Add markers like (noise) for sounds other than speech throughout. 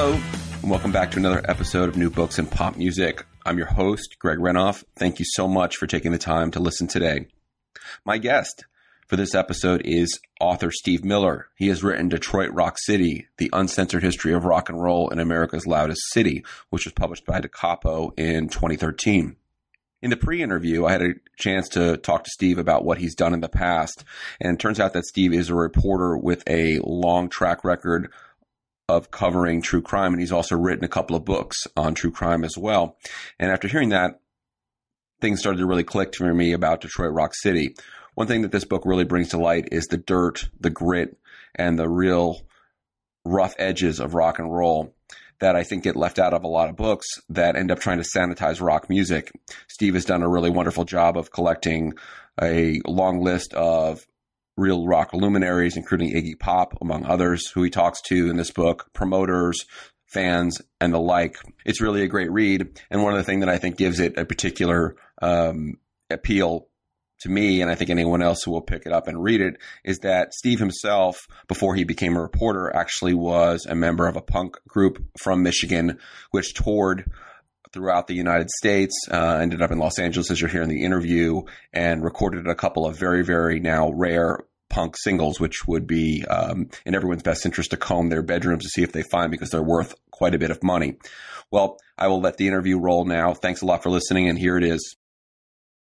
Hello, and welcome back to another episode of New Books and Pop Music. I'm your host, Greg Renoff. Thank you so much for taking the time to listen today. My guest for this episode is author Steve Miller. He has written Detroit Rock City, The Uncensored History of Rock and Roll in America's Loudest City, which was published by Da Capo in 2013. In the pre-interview, I had a chance to talk to Steve about what he's done in the past, and it turns out that Steve is a reporter with a long track record of covering true crime, and he's also written a couple of books on true crime as well. And after hearing that, things started to really click for me about Detroit Rock City. One thing that this book really brings to light is the dirt, the grit, and the real rough edges of rock and roll that I think get left out of a lot of books that end up trying to sanitize rock music. Steve has done a really wonderful job of collecting a long list of real rock luminaries, including Iggy Pop, among others, who he talks to in this book, promoters, fans, and the like. It's really a great read. And one of the things that I think gives it a particular um, appeal to me, and I think anyone else who will pick it up and read it, is that Steve himself, before he became a reporter, actually was a member of a punk group from Michigan, which toured throughout the United States, uh, ended up in Los Angeles, as you're hearing the interview, and recorded a couple of very, very now rare punk singles, which would be um, in everyone's best interest to comb their bedrooms to see if they find because they're worth quite a bit of money. Well, I will let the interview roll now. Thanks a lot for listening, and here it is.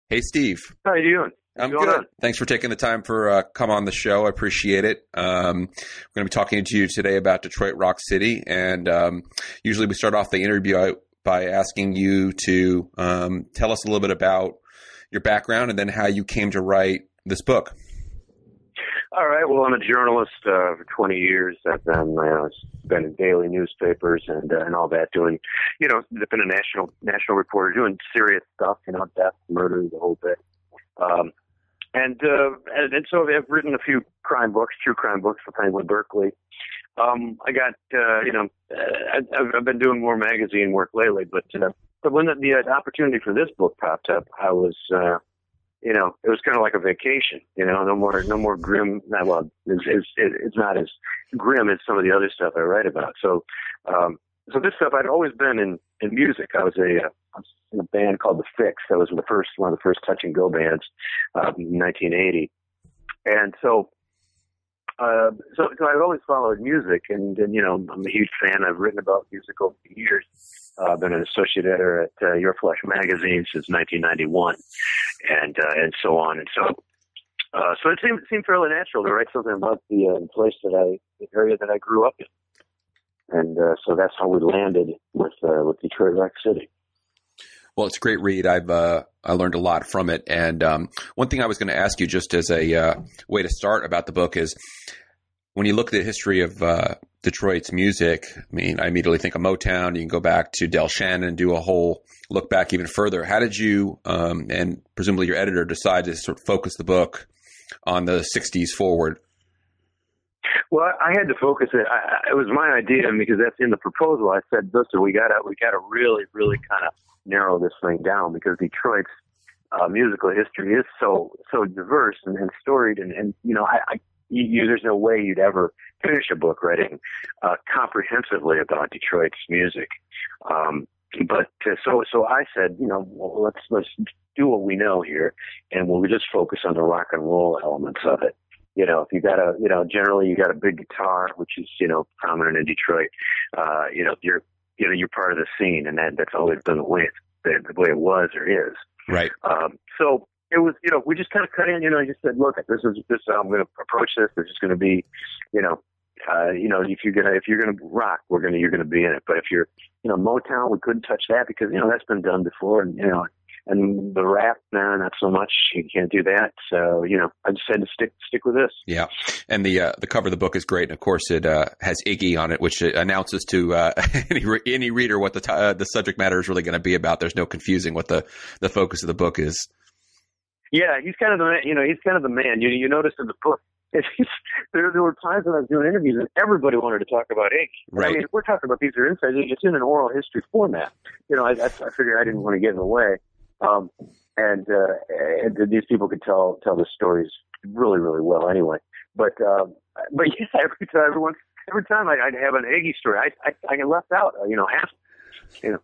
Hey, Steve. How are you doing? I'm good. On? Thanks for taking the time for uh, come on the show. I appreciate it. Um, we're going to be talking to you today about Detroit Rock City, and um, usually we start off the interview by asking you to um, tell us a little bit about your background and then how you came to write this book. All right. Well, I'm a journalist uh, for 20 years. I've been, uh, been in daily newspapers and uh, and all that, doing, you know, been a national national reporter, doing serious stuff, you know, death, murder, the whole bit. Um, and, uh, and and so I've written a few crime books, true crime books for Penguin Berkley. Um, I got, uh, you know, uh, I, I've been doing more magazine work lately, but uh, but when the, the opportunity for this book popped up, I was. Uh, you know, it was kind of like a vacation. You know, no more, no more grim. Not, well, it's, it's, it's not as grim as some of the other stuff I write about. So, um, so this stuff I'd always been in in music. I was a uh, in a band called the Fix. That was the first one of the first touch and go bands, uh, in 1980. And so, uh, so so I've always followed music, and, and you know I'm a huge fan. I've written about music over the years. Uh, I've been an associate editor at uh, Your Flesh magazine since 1991, and uh, and so on. And so, uh, so it seemed seemed fairly natural to write something about the uh, place that I, the area that I grew up in, and uh, so that's how we landed with uh, with Detroit Rock City. Well, it's a great read. I've uh, I learned a lot from it. And um, one thing I was going to ask you, just as a uh, way to start about the book, is when you look at the history of uh, Detroit's music, I mean, I immediately think of Motown. You can go back to Del Shannon and do a whole look back even further. How did you um, and presumably your editor decide to sort of focus the book on the '60s forward? Well, I had to focus it. I, it was my idea because that's in the proposal. I said, "Listen, we got to we got to really, really kind of narrow this thing down because Detroit's uh, musical history is so so diverse and, and storied, and, and you know, I, I you, there's no way you'd ever finish a book writing uh, comprehensively about Detroit's music. Um, but uh, so so I said, you know, well, let's let's do what we know here, and we'll just focus on the rock and roll elements of it. You know, if you got a, you know, generally you got a big guitar, which is you know prominent in Detroit. Uh, you know, you're you know you're part of the scene, and that that's always been the way it, the, the way it was or is. Right. Um, so it was, you know, we just kind of cut in, you know, I just said, look, this is this. I'm going to approach this. This is going to be, you know, uh, you know, if you're gonna if you're gonna rock, we're gonna you're gonna be in it. But if you're, you know, Motown, we couldn't touch that because you know that's been done before, and you know, and the rap, no, not so much. You can't do that. So you know, I just had to stick stick with this. Yeah, and the uh, the cover of the book is great, and of course it uh, has Iggy on it, which announces to uh, (laughs) any any reader what the t- uh, the subject matter is really going to be about. There's no confusing what the the focus of the book is. Yeah, he's kind of the man. You know, he's kind of the man. You you notice in the book. (laughs) there, there were times when I was doing interviews and everybody wanted to talk about Iggy. Right. I mean, we're talking about these are insights, it's in an oral history format. You know, I, I, I figured I didn't want to get in the way. Um, and, uh, and these people could tell tell the stories really, really well anyway. But uh, but (laughs) yeah, every time everyone every time I, I'd have an Iggy story, I I, I get left out. You know, half. You know.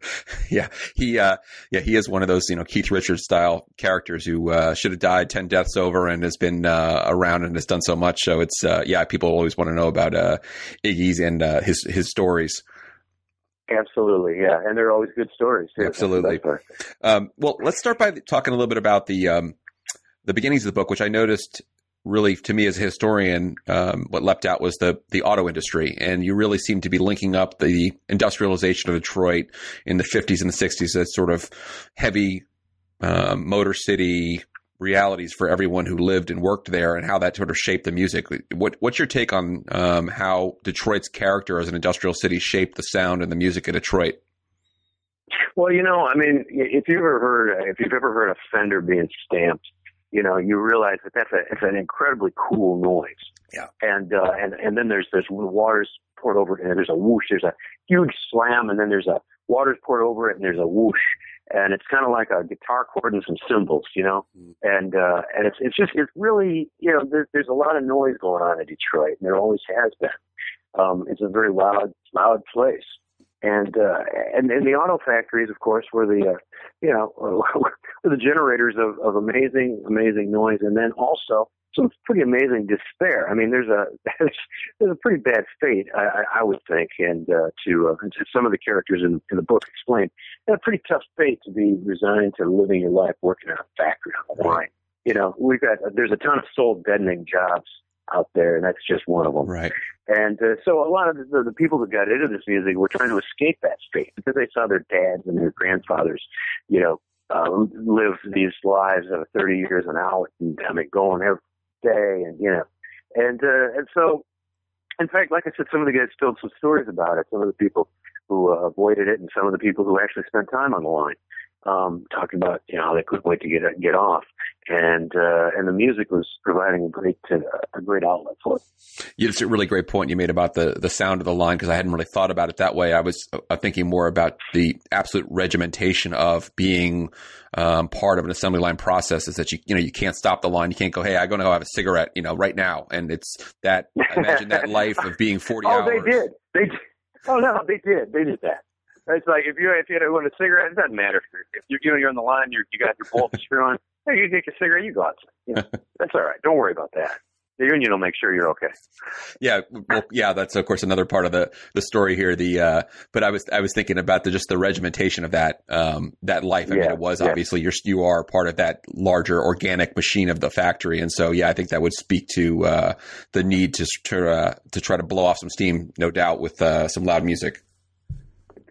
(laughs) Yeah, he uh, yeah he is one of those you know Keith Richards style characters who uh, should have died ten deaths over and has been uh, around and has done so much. So it's uh, yeah people always want to know about uh, Iggy's and uh, his his stories. Absolutely, yeah, and they're always good stories. Too. Absolutely. Um, well, let's start by talking a little bit about the um, the beginnings of the book, which I noticed really to me as a historian, um, what leapt out was the the auto industry, and you really seem to be linking up the industrialization of Detroit in the 50s and the 60s as sort of heavy um, motor city realities for everyone who lived and worked there and how that sort of shaped the music. What, what's your take on um, how Detroit's character as an industrial city shaped the sound and the music of Detroit? Well, you know, I mean, if you've ever heard, if you've ever heard a fender being stamped, you know, you realize that that's a, it's an incredibly cool noise. Yeah. And, uh, and, and then there's, there's water's poured over it and there's a whoosh, there's a huge slam and then there's a water's poured over it and there's a whoosh and it's kind of like a guitar chord and some cymbals, you know. Mm. And uh, and it's it's just it's really you know there's there's a lot of noise going on in Detroit, and there always has been. Um, it's a very loud loud place, and uh, and and the auto factories, of course, were the uh, you know (laughs) were the generators of of amazing amazing noise, and then also some pretty amazing despair. I mean, there's a (laughs) there's, a pretty bad fate, I, I would think, and uh, to, uh, to some of the characters in, in the book explain, a pretty tough fate to be resigned to living your life working in a factory on the line. You know, we've got there's a ton of soul deadening jobs out there, and that's just one of them. Right. And uh, so a lot of the, the people that got into this music were trying to escape that fate because they saw their dads and their grandfathers, you know, um, live these lives of 30 years an hour pandemic, going every day, and you know, and uh, and so, in fact, like I said, some of the guys told some stories about it. Some of the people who uh, avoided it, and some of the people who actually spent time on the line um, talking about you know how they couldn't wait to get get off, and uh, and the music was providing a great uh, a great outlet for it. Yeah, it's a really great point you made about the the sound of the line because I hadn't really thought about it that way. I was uh, thinking more about the absolute regimentation of being um, part of an assembly line process. Is that you you know you can't stop the line, you can't go, hey, I'm going to go have a cigarette, you know, right now, and it's that imagine that (laughs) life of being 40 oh, hours. they did, they. Did. Oh no, they did, they did that. It's like if you if you want a cigarette, it doesn't matter if you're you know you're on the line, you're you got your bolt (laughs) screw on. Hey, you take a cigarette, you go outside. You know, (laughs) that's all right. Don't worry about that. The union will make sure you're okay. Yeah, well, yeah, that's of course another part of the the story here. The uh, but I was I was thinking about the just the regimentation of that um, that life. I yeah, mean, it was yeah. obviously you're you are part of that larger organic machine of the factory, and so yeah, I think that would speak to uh, the need to to uh, to try to blow off some steam, no doubt, with uh, some loud music.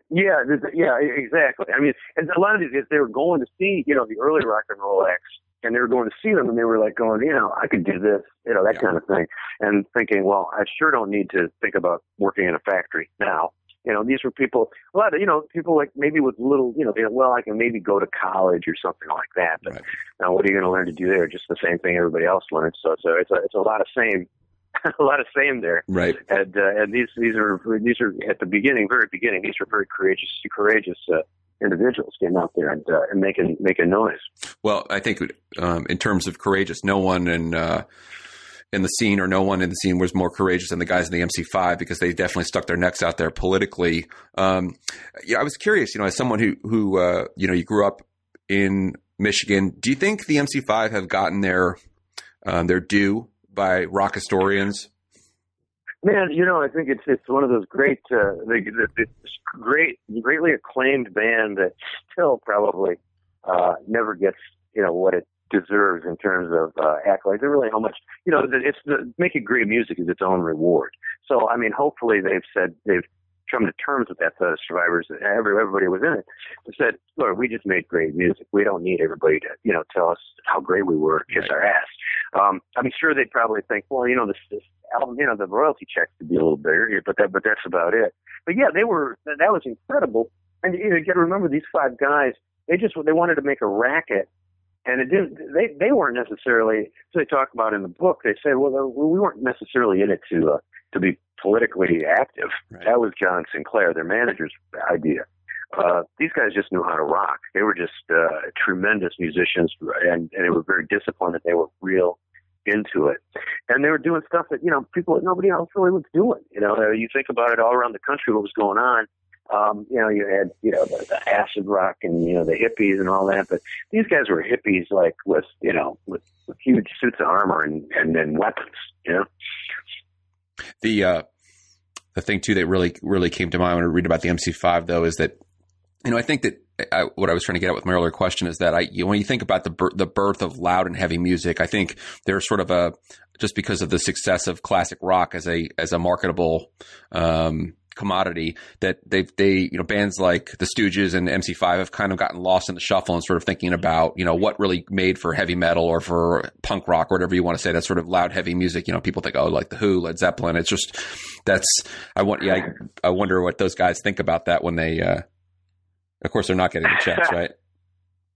Yeah, yeah, exactly. I mean, and a lot of these guys, they were going to see, you know, the early rock and roll acts, and they were going to see them, and they were like going, you know, I could do this, you know, that yeah. kind of thing, and thinking, well, I sure don't need to think about working in a factory now. You know, these were people, a lot of, you know, people like maybe with little, you know, they, well, I can maybe go to college or something like that. But right. now, what are you going to learn to do there? Just the same thing everybody else learns. So, so it's a, it's a lot of same (laughs) a lot of same there. Right. And uh, and these these are these are at the beginning, very beginning. These were very courageous courageous uh, individuals getting out there and uh, and making making noise. Well, I think um, in terms of courageous, no one in uh, in the scene or no one in the scene was more courageous than the guys in the MC5 because they definitely stuck their necks out there politically. Um, yeah, I was curious, you know, as someone who who uh, you know you grew up in Michigan, do you think the MC5 have gotten their um, their due by rock historians? Man, you know, I think it's it's one of those great, uh, the, the, this great, greatly acclaimed band that still probably uh, never gets you know what it deserves in terms of uh, accolades. And really, how much you know, it's the, making great music is its own reward. So, I mean, hopefully they've said they've come to terms with that of survivors. Every, everybody was in it. They said, "Look, we just made great music. We don't need everybody to, you know, tell us how great we were, kiss right. our ass." Um, I'm sure they'd probably think, "Well, you know, this, this album, you know, the royalty checks could be a little bigger, but that, but that's about it." But yeah, they were. That was incredible. And you, know, you got to remember these five guys. They just they wanted to make a racket and it didn't. They they weren't necessarily. So they talk about in the book. They say, well, we weren't necessarily in it to uh, to be politically active. Right. That was John Sinclair, their manager's idea. Uh, these guys just knew how to rock. They were just uh, tremendous musicians, and, and they were very disciplined. And they were real into it, and they were doing stuff that you know people nobody else really was doing. You know, you think about it all around the country, what was going on. Um, you know, you had you know the, the acid rock and you know the hippies and all that, but these guys were hippies like with you know with, with huge suits of armor and and then weapons. You know, the uh, the thing too that really really came to mind when I read about the MC5 though is that you know I think that I, what I was trying to get at with my earlier question is that I you know, when you think about the the birth of loud and heavy music, I think there's sort of a just because of the success of classic rock as a as a marketable um, commodity that they they you know bands like the Stooges and MC5 have kind of gotten lost in the shuffle and sort of thinking about you know what really made for heavy metal or for punk rock or whatever you want to say that sort of loud heavy music. You know people think oh like the Who Led Zeppelin. It's just that's I want yeah I, I wonder what those guys think about that when they uh of course they're not getting the checks right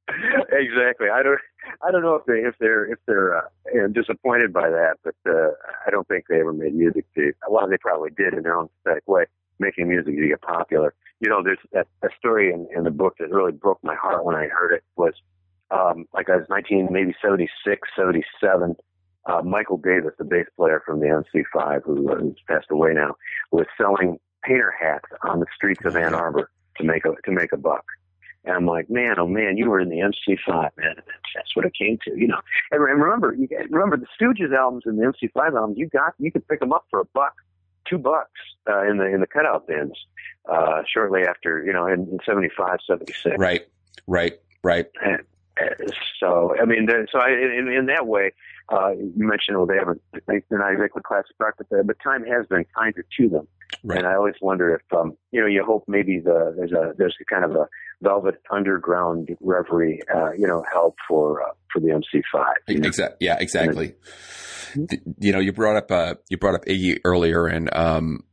(laughs) exactly I don't I don't know if they if they're if they're uh, you know, disappointed by that, but uh, I don't think they ever made music to. Well, they probably did in their own pathetic way making music to get popular. You know, there's that a story in, in the book that really broke my heart when I heard it was um, like I was 19, maybe 76, 77. Uh, Michael Davis, the bass player from the MC5, who, uh, who's passed away now, was selling painter hats on the streets of Ann Arbor to make a to make a buck. And I'm like, man, oh man, you were in the MC5, man. That's what it came to, you know. And and remember, you remember the Stooges albums and the MC5 albums. You got, you could pick them up for a buck two bucks uh, in the in the cutout bins uh, shortly after you know in, in 75, 76. Right, right, right. And, so I mean, so I, in, in that way, uh, you mentioned well they haven't they're not exactly classic rock, but, the, but time has been kinder to them. Right. And I always wonder if um, you know you hope maybe the there's a there's a kind of a velvet underground reverie uh, you know help for uh, for the MC5. Exactly. Yeah. Exactly you know, you brought up uh, you brought up Iggy earlier, and um,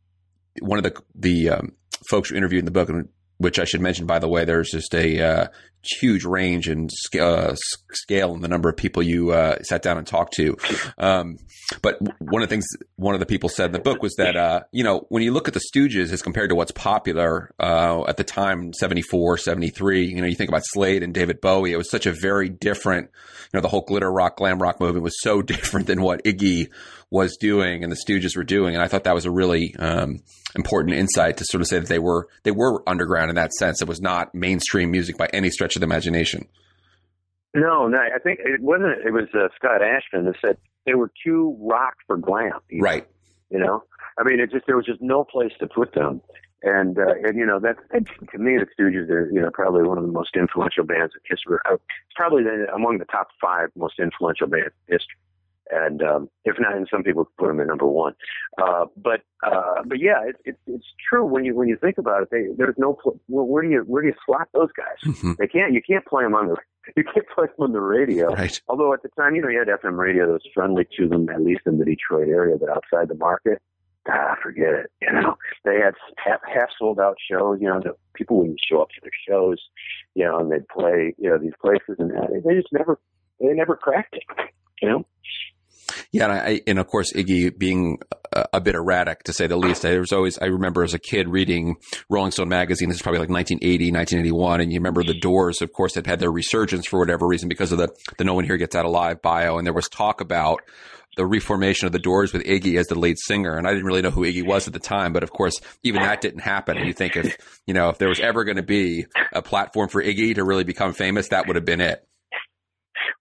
one of the the um, folks you interviewed in the book, which I should mention by the way, there's just a uh, huge range and scale, uh, scale in the number of people you uh, sat down and talked to. Um, but one of the things one of the people said in the book was that uh, you know when you look at the Stooges as compared to what's popular uh, at the time 74 73 you know you think about Slade and David Bowie it was such a very different you know the whole glitter rock glam rock movement was so (laughs) different than what Iggy was doing and the Stooges were doing and I thought that was a really um, important insight to sort of say that they were they were underground in that sense it was not mainstream music by any stretch of the imagination no, no, I think it wasn't. It was uh, Scott Asheton that said they were too rock for glam. Right. You know, I mean, it just there was just no place to put them. And uh, and you know that's to me the Stooges are you know probably one of the most influential bands in history. Uh, probably the, among the top five most influential bands in history. And um, if not, and some people put them at number one. Uh, but uh, but yeah, it's it, it's true when you when you think about it. They, there's no pl- where, where do you where do you slot those guys? Mm-hmm. They can't you can't play them on the (laughs) you can't play them on the radio. Right. Although at the time, you know, you had FM radio that was friendly to them, at least in the Detroit area, but outside the market, ah, forget it. You know, they had half, half sold out shows. You know, the people wouldn't show up to their shows. You know, and they'd play, you know, these places, and they just never, they never cracked it. You know. Yeah, and, I, and of course Iggy being a, a, bit erratic to say the least. There was always I remember as a kid reading Rolling Stone magazine. This is probably like 1980, 1981, and you remember the mm-hmm. Doors, of course, had had their resurgence for whatever reason because of the the No One Here Gets Out Alive bio, and there was talk about the reformation of the Doors with Iggy as the lead singer. And I didn't really know who Iggy was at the time, but of course, even that didn't happen. And you think if, you know, if there was ever going to be a platform for Iggy to really become famous, that would have been it.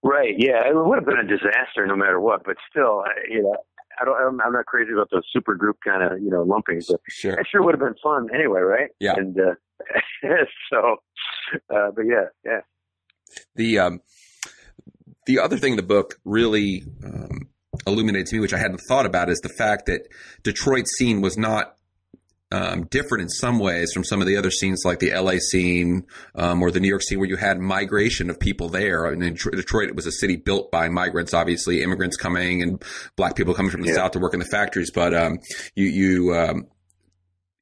Right. Yeah, it would have been a disaster no matter what. But still, you know, I don't. I'm not crazy about those super group kind of you know lumping, but sure. it sure would have been fun anyway, right? Yeah. And uh, (laughs) so, uh, but yeah, yeah. The um, the other thing the book really um, illuminated to me, which I hadn't thought about, is the fact that Detroit scene was not um, different in some ways from some of the other scenes, like the LA scene um, or the New York scene, where you had migration of people there. I mean, in Detroit, it was a city built by migrants, obviously, immigrants coming and black people coming from the yeah. south to work in the factories. But um, you you um,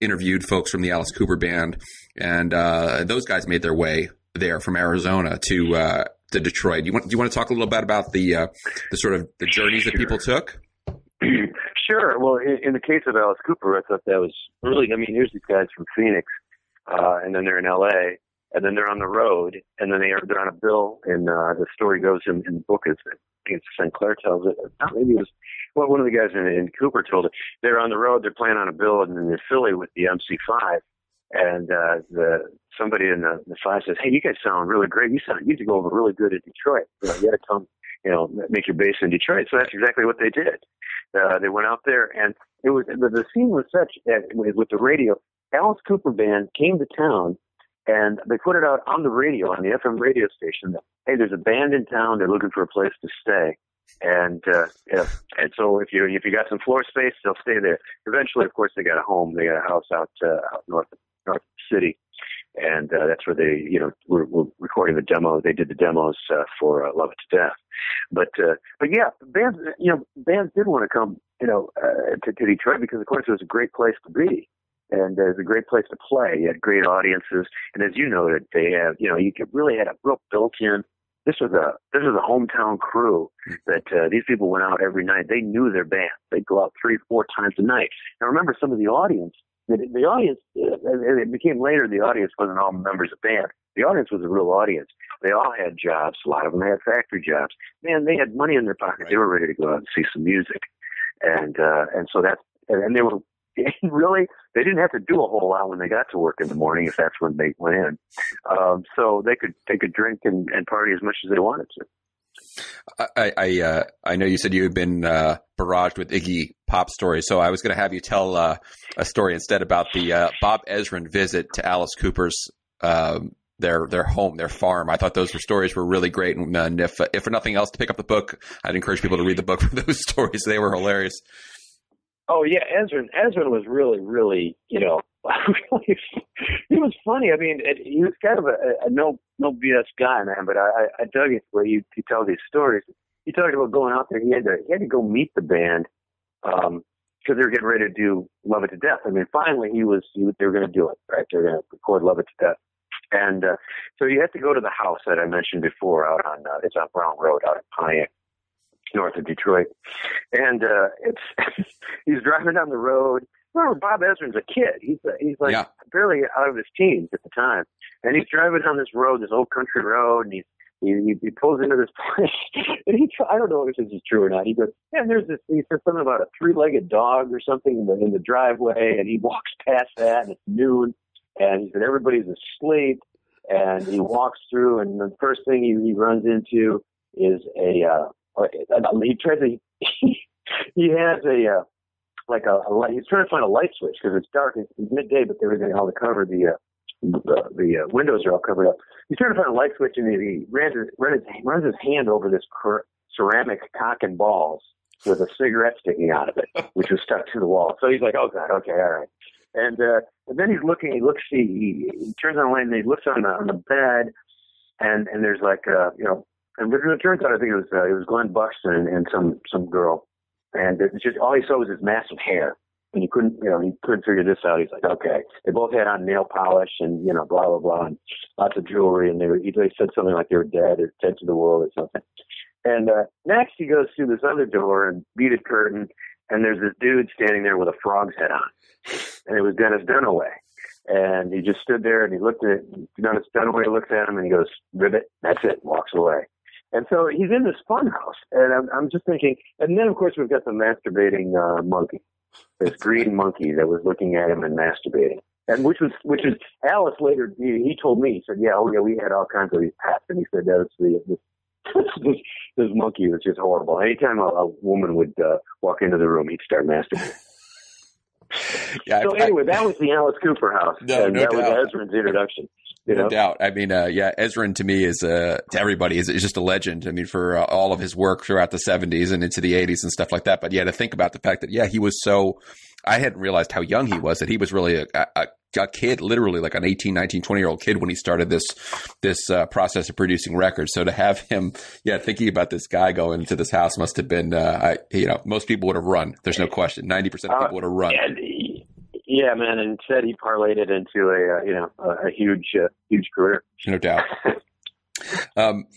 interviewed folks from the Alice Cooper band, and uh, those guys made their way there from Arizona to uh, to Detroit. You want do you want to talk a little bit about the uh, the sort of the journeys that people took? Sure. Well, in, in the case of Alice Cooper, I thought that was really. I mean, here's these guys from Phoenix, uh, and then they're in L.A., and then they're on the road, and then they are they're on a bill. And uh, the story goes in, in the book is I think it's St. Clair tells it. Maybe it was well, one of the guys in, in Cooper told it. They're on the road. They're playing on a bill, and then in Philly with the MC5, and uh, the somebody in the, the five says, "Hey, you guys sound really great. You sound you need to go over really good in Detroit. You know, you got to come." You know, make your base in Detroit. So that's exactly what they did. Uh, they went out there, and it was the, the scene was such that with the radio, Alice Cooper band came to town, and they put it out on the radio on the FM radio station. That, hey, there's a band in town. They're looking for a place to stay, and uh, yeah, and so if you if you got some floor space, they'll stay there. Eventually, of course, they got a home. They got a house out uh, out north north city, and uh, that's where they, you know, were, were recording the demo. They did the demos uh, for uh, Love It to Death, but uh, but yeah, bands, you know, bands did want to come, you know, uh, to, to Detroit because of course it was a great place to be, and uh, it was a great place to play. You had great audiences, and as you noted, they have, you know, you could really had a real built-in. This was a this was a hometown crew that uh, these people went out every night. They knew their band. They'd go out three, four times a night. Now remember, some of the audience the, the audience, uh, it became later, the audience wasn't all members of band. The audience was a real audience. They all had jobs. A lot of them had factory jobs. Man, they had money in their pocket. Right. They were ready to go out and see some music. And, uh, and so that's, and they were, (laughs) really, they didn't have to do a whole lot when they got to work in the morning if that's when they went in. Um, so they could, they could drink and, and party as much as they wanted to. I I, uh, I know you said you had been uh, barraged with Iggy Pop stories, so I was going to have you tell uh, a story instead about the uh, Bob Ezrin visit to Alice Cooper's um, their their home, their farm. I thought those were stories were really great, and if if for nothing else, to pick up the book, I'd encourage people to read the book for (laughs) those stories. They were hilarious. Oh yeah, Ezrin Ezrin was really really you know really, (laughs) he was funny. I mean, it, he was kind of a, a no no BS guy, man. But I, I dug it way he, he tells these stories. He talked about going out there. He had to he had to go meet the band um, because they were getting ready to do Love It to Death. I mean, finally he was he, they were going to do it. Right, they were going to record Love It to Death. And uh, so you have to go to the house that I mentioned before out on uh, it's on Brown Road out in Pontiac, north of Detroit. And uh, it's (laughs) he's driving down the road remember Bob Ezrin's a kid. He's a, he's like yeah. barely out of his teens at the time, and he's driving down this road, this old country road, and he's he, he pulls into this (laughs) place, and he I don't know if this is true or not. He goes, and there's this. He says something about a three-legged dog or something in the in the driveway, and he walks past that, and it's noon, and he said everybody's asleep, and he walks through, and the first thing he, he runs into is a. Uh, he tries to. (laughs) he has a. Uh, like a, a light. He's trying to find a light switch because it's dark. It's, midday, but everything all the cover the uh, the, the uh, windows are all covered up. He's trying to find a light switch, and he, he runs his, runs his, runs his hand over this cur- ceramic cock and balls with a cigarette sticking out of it, which was stuck to the wall. So he's like, "Oh God, okay, all right." And uh, and then he's looking. He looks. He, he turns on the light and he looks on the on the bed, and and there's like uh you know. And it turns out I think it was uh, it was Glen Buxton and, and some some girl and it's just all he saw was his massive hair. And he couldn't, you know, he couldn't figure this out. He's like, okay. They both had on nail polish and, you know, blah, blah, blah, and lots of jewelry. And they were, they said something like they were dead or dead to the world or something. And uh, next he goes through this other door and beaded curtain. And there's this dude standing there with a frog's head on. And it was Dennis Dunaway. And he just stood there and he looked at Dennis Dunaway looks at him and he goes, ribbit, that's it, walks away. And so he's in this fun house, and I'm, I'm just thinking. And then, of course, we've got the masturbating uh, monkey, this (laughs) green monkey that was looking at him and masturbating. And which was, which is Alice later. He, he told me, he said, "Yeah, oh yeah, we had all kinds of these pets." And he said that was the (laughs) this, this, this monkey was just horrible. Anytime a, a woman would uh, walk into the room, he'd start masturbating. (laughs) yeah, so I, anyway, I, that was the Alice Cooper house. No, and no that doubt. was Ezrin's introduction. You no know? doubt. I mean, uh, yeah, Ezrin to me is uh, to everybody is, is just a legend. I mean, for uh, all of his work throughout the '70s and into the '80s and stuff like that. But yeah, to think about the fact that yeah, he was so. I hadn't realized how young he was. That he was really a, a, a kid, literally like an 18, 19, 20 year old kid when he started this this uh, process of producing records. So to have him, yeah, thinking about this guy going into this house must have been, uh, I, you know, most people would have run. There's no question. Ninety percent of people would have run. Yeah, man, and instead he parlayed it into a uh, you know a, a huge uh, huge career. No doubt. (laughs) um,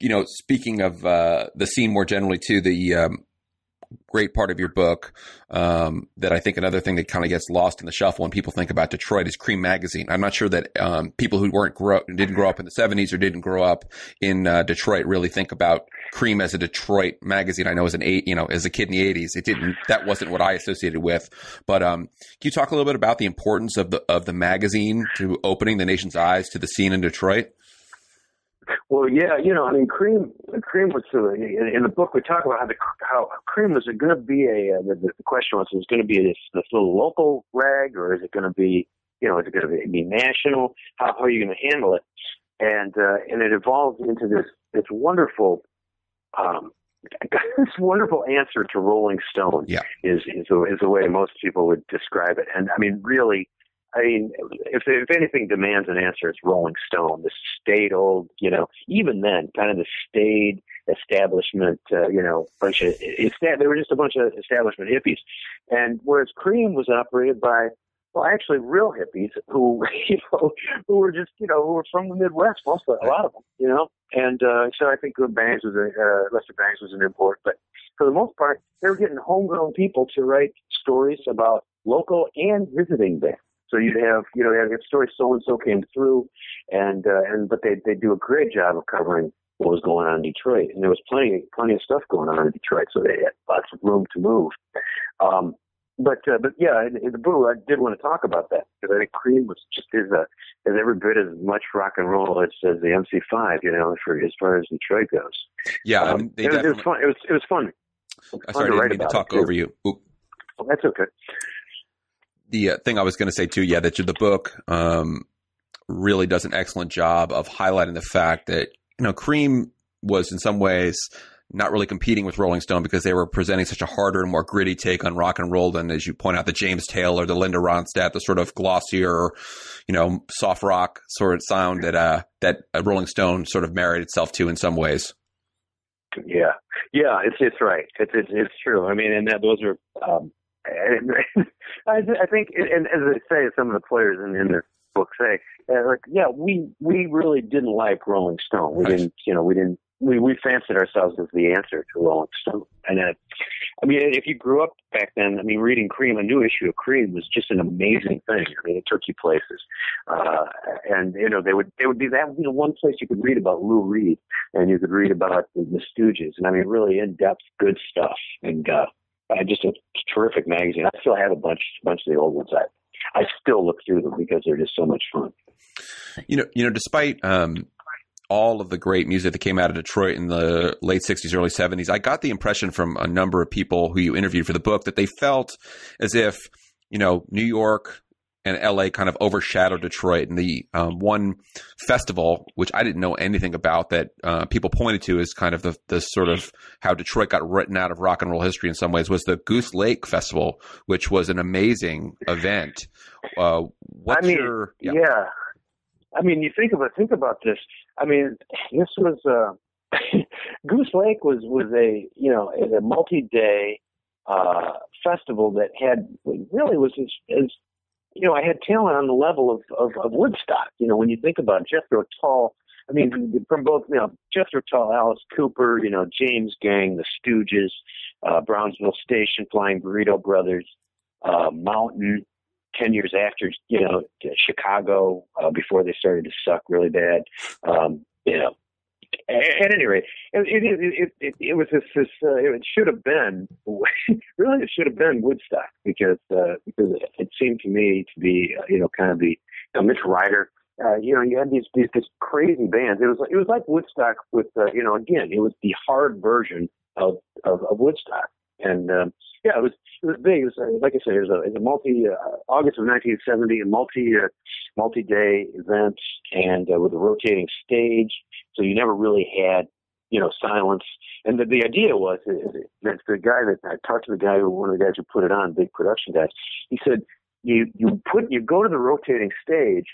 you know, speaking of uh, the scene more generally, too, the um, great part of your book um, that I think another thing that kind of gets lost in the shuffle when people think about Detroit is Creem Magazine. I'm not sure that um, people who weren't grow didn't grow up in the 70s or didn't grow up in uh, Detroit really think about Creem as a Detroit magazine. I know as an eight, you know, as a kid in the 80s, it didn't. That wasn't what I associated with. But um, can you talk a little bit about the importance of the of the magazine to opening the nation's eyes to the scene in Detroit? Well, yeah, you know, I mean, Creem, Creem was uh, in, in the book. We talk about how the how Creem was it going to be a uh, the, the question was is it going to be this, this little local rag or is it going to be you know is it going to be, be national? How, how are you going to handle it? And uh, and it evolved into this this wonderful um, (laughs) this wonderful answer to Rolling Stone. Yeah. is is a, is the way most people would describe it. And I mean, really, I mean, if if anything demands an answer, it's Rolling Stone, the staid old, you know, even then, kind of the staid establishment, uh, you know, bunch of it's that they were just a bunch of establishment hippies, and whereas Creem was operated by well, actually, real hippies who, (laughs) you know, who were just, you know, who were from the Midwest, most of a lot of them, you know. And uh, so I think Good Bangs was a uh, Lester Bangs was an import, but for the most part, they were getting homegrown people to write stories about local and visiting bands. So you'd have, you know, have stories so and so came through, and uh, and but they they do a great job of covering what was going on in Detroit, and there was plenty plenty of stuff going on in Detroit, so they had lots of room to move. Um, but uh, but yeah, in, in the book I did want to talk about that because I think Creem was just as a, as every bit as much rock and roll as, as the MC5, you know, for as far as Detroit goes. Yeah, um, I mean, it, was, it was fun. It was it was fun. I'm sorry, I didn't mean to talk over you. Well, that's okay the uh, thing I was going to say too, yeah, that the book um, really does an excellent job of highlighting the fact that you know Creem was in some ways not really competing with Rolling Stone because they were presenting such a harder and more gritty take on rock and roll than, as you point out, the James Taylor, the Linda Ronstadt, the sort of glossier, you know, soft rock sort of sound that uh, that Rolling Stone sort of married itself to in some ways. Yeah, yeah, it's it's right. It's it's, it's true. I mean, and that those are um, (laughs) I, I think, and as I say, some of the players in, in the book say, uh, like, yeah, we we really didn't like Rolling Stone. We didn't, you know, we didn't. We we fancied ourselves as the answer to Rolling Stone, and uh, I mean, if you grew up back then, I mean, reading Creem, a new issue of Creem was just an amazing thing. I mean, it took you places, uh, and you know, they would they would be that you know one place you could read about Lou Reed, and you could read about the, the Stooges, and I mean, really in depth, good stuff, and uh, uh, just a terrific magazine. I still have a bunch bunch of the old ones. I I still look through them because they're just so much fun. You know, you know, despite um, all of the great music that came out of Detroit in the late '60s, early '70s, I got the impression from a number of people who you interviewed for the book that they felt as if you know New York, and LA kind of overshadowed Detroit. And the um, one festival, which I didn't know anything about, that uh, people pointed to as kind of the, the sort of how Detroit got written out of rock and roll history in some ways, was the Goose Lake Festival, which was an amazing event. Uh, what's I mean, your yeah. yeah. I mean, you think about think about this. I mean, this was uh, (laughs) Goose Lake was was a you know a multi day uh, festival that had really was as, as you know, I had talent on the level of, of, of Woodstock. You know, when you think about Jethro Tull, I mean, from both, you know, Jethro Tull, Alice Cooper, you know, James Gang, the Stooges, uh, Brownsville Station, Flying Burrito Brothers, uh, Mountain, 10 years after, you know, Chicago, uh, before they started to suck really bad. Um, you know, at any rate, it it it, it, was this, this uh, it should have been (laughs) really it should have been Woodstock because uh, because it seemed to me to be uh, you know kind of the you know, Mitch Ryder. Uh, you know, you had these, these these crazy bands. It was it was like Woodstock with uh, you know again it was the hard version of of, of Woodstock, and um, yeah, it was it was big. It was uh, like I said, it was a, it was a multi uh, August of 1970, a multi uh, multi day event, and uh, with a rotating stage. So you never really had you know silence. And the, the idea was that the guy that I talked to the guy who one of the guys who put it on, big production guys. He said you you put you go to the rotating stage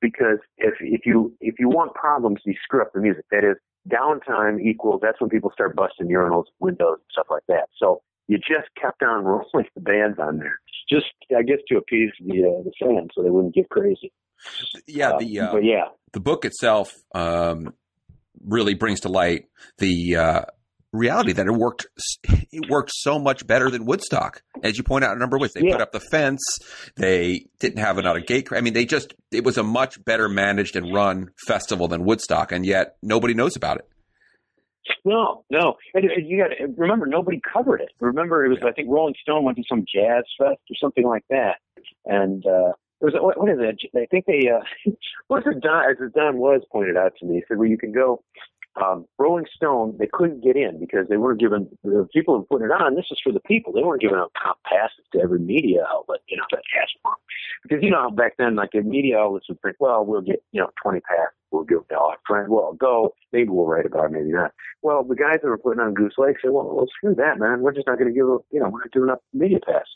because if if you if you want problems, you screw up the music. That is downtime equals that's when people start busting urinals, windows, and stuff like that. So you just kept on (laughs) rolling the bands on there, just I guess to appease the uh, the fans so they wouldn't get crazy. Yeah, the uh, but yeah, the book itself um, really brings to light the uh, reality that it worked it worked so much better than Woodstock. As you point out a number of ways. They Yeah. put up the fence, they didn't have another gate. I mean, they just it was a much better managed and run festival than Woodstock, and yet nobody knows about it. No, no. And, and you got to remember, nobody covered it. Remember, it was I think Rolling Stone went to some jazz fest or something like that, and uh, there was what, what is it? I think they uh, (laughs) what was it? Don, as Don was pointed out to me, he said, "Well, you can go." Um, Rolling Stone, they couldn't get in because they weren't given the people who put it on. This is for the people. They weren't giving out comp passes to every media outlet, you know, that asked for. Because you know how back then, like the media outlets would think, well, we'll get you know twenty passes. We'll give you know, a friend. Well, go. Maybe we'll write about it. Maybe not. Well, the guys that were putting on Goose Lake said, well, well screw that, man. We're just not going to give, a, you know, we're not doing up media passes.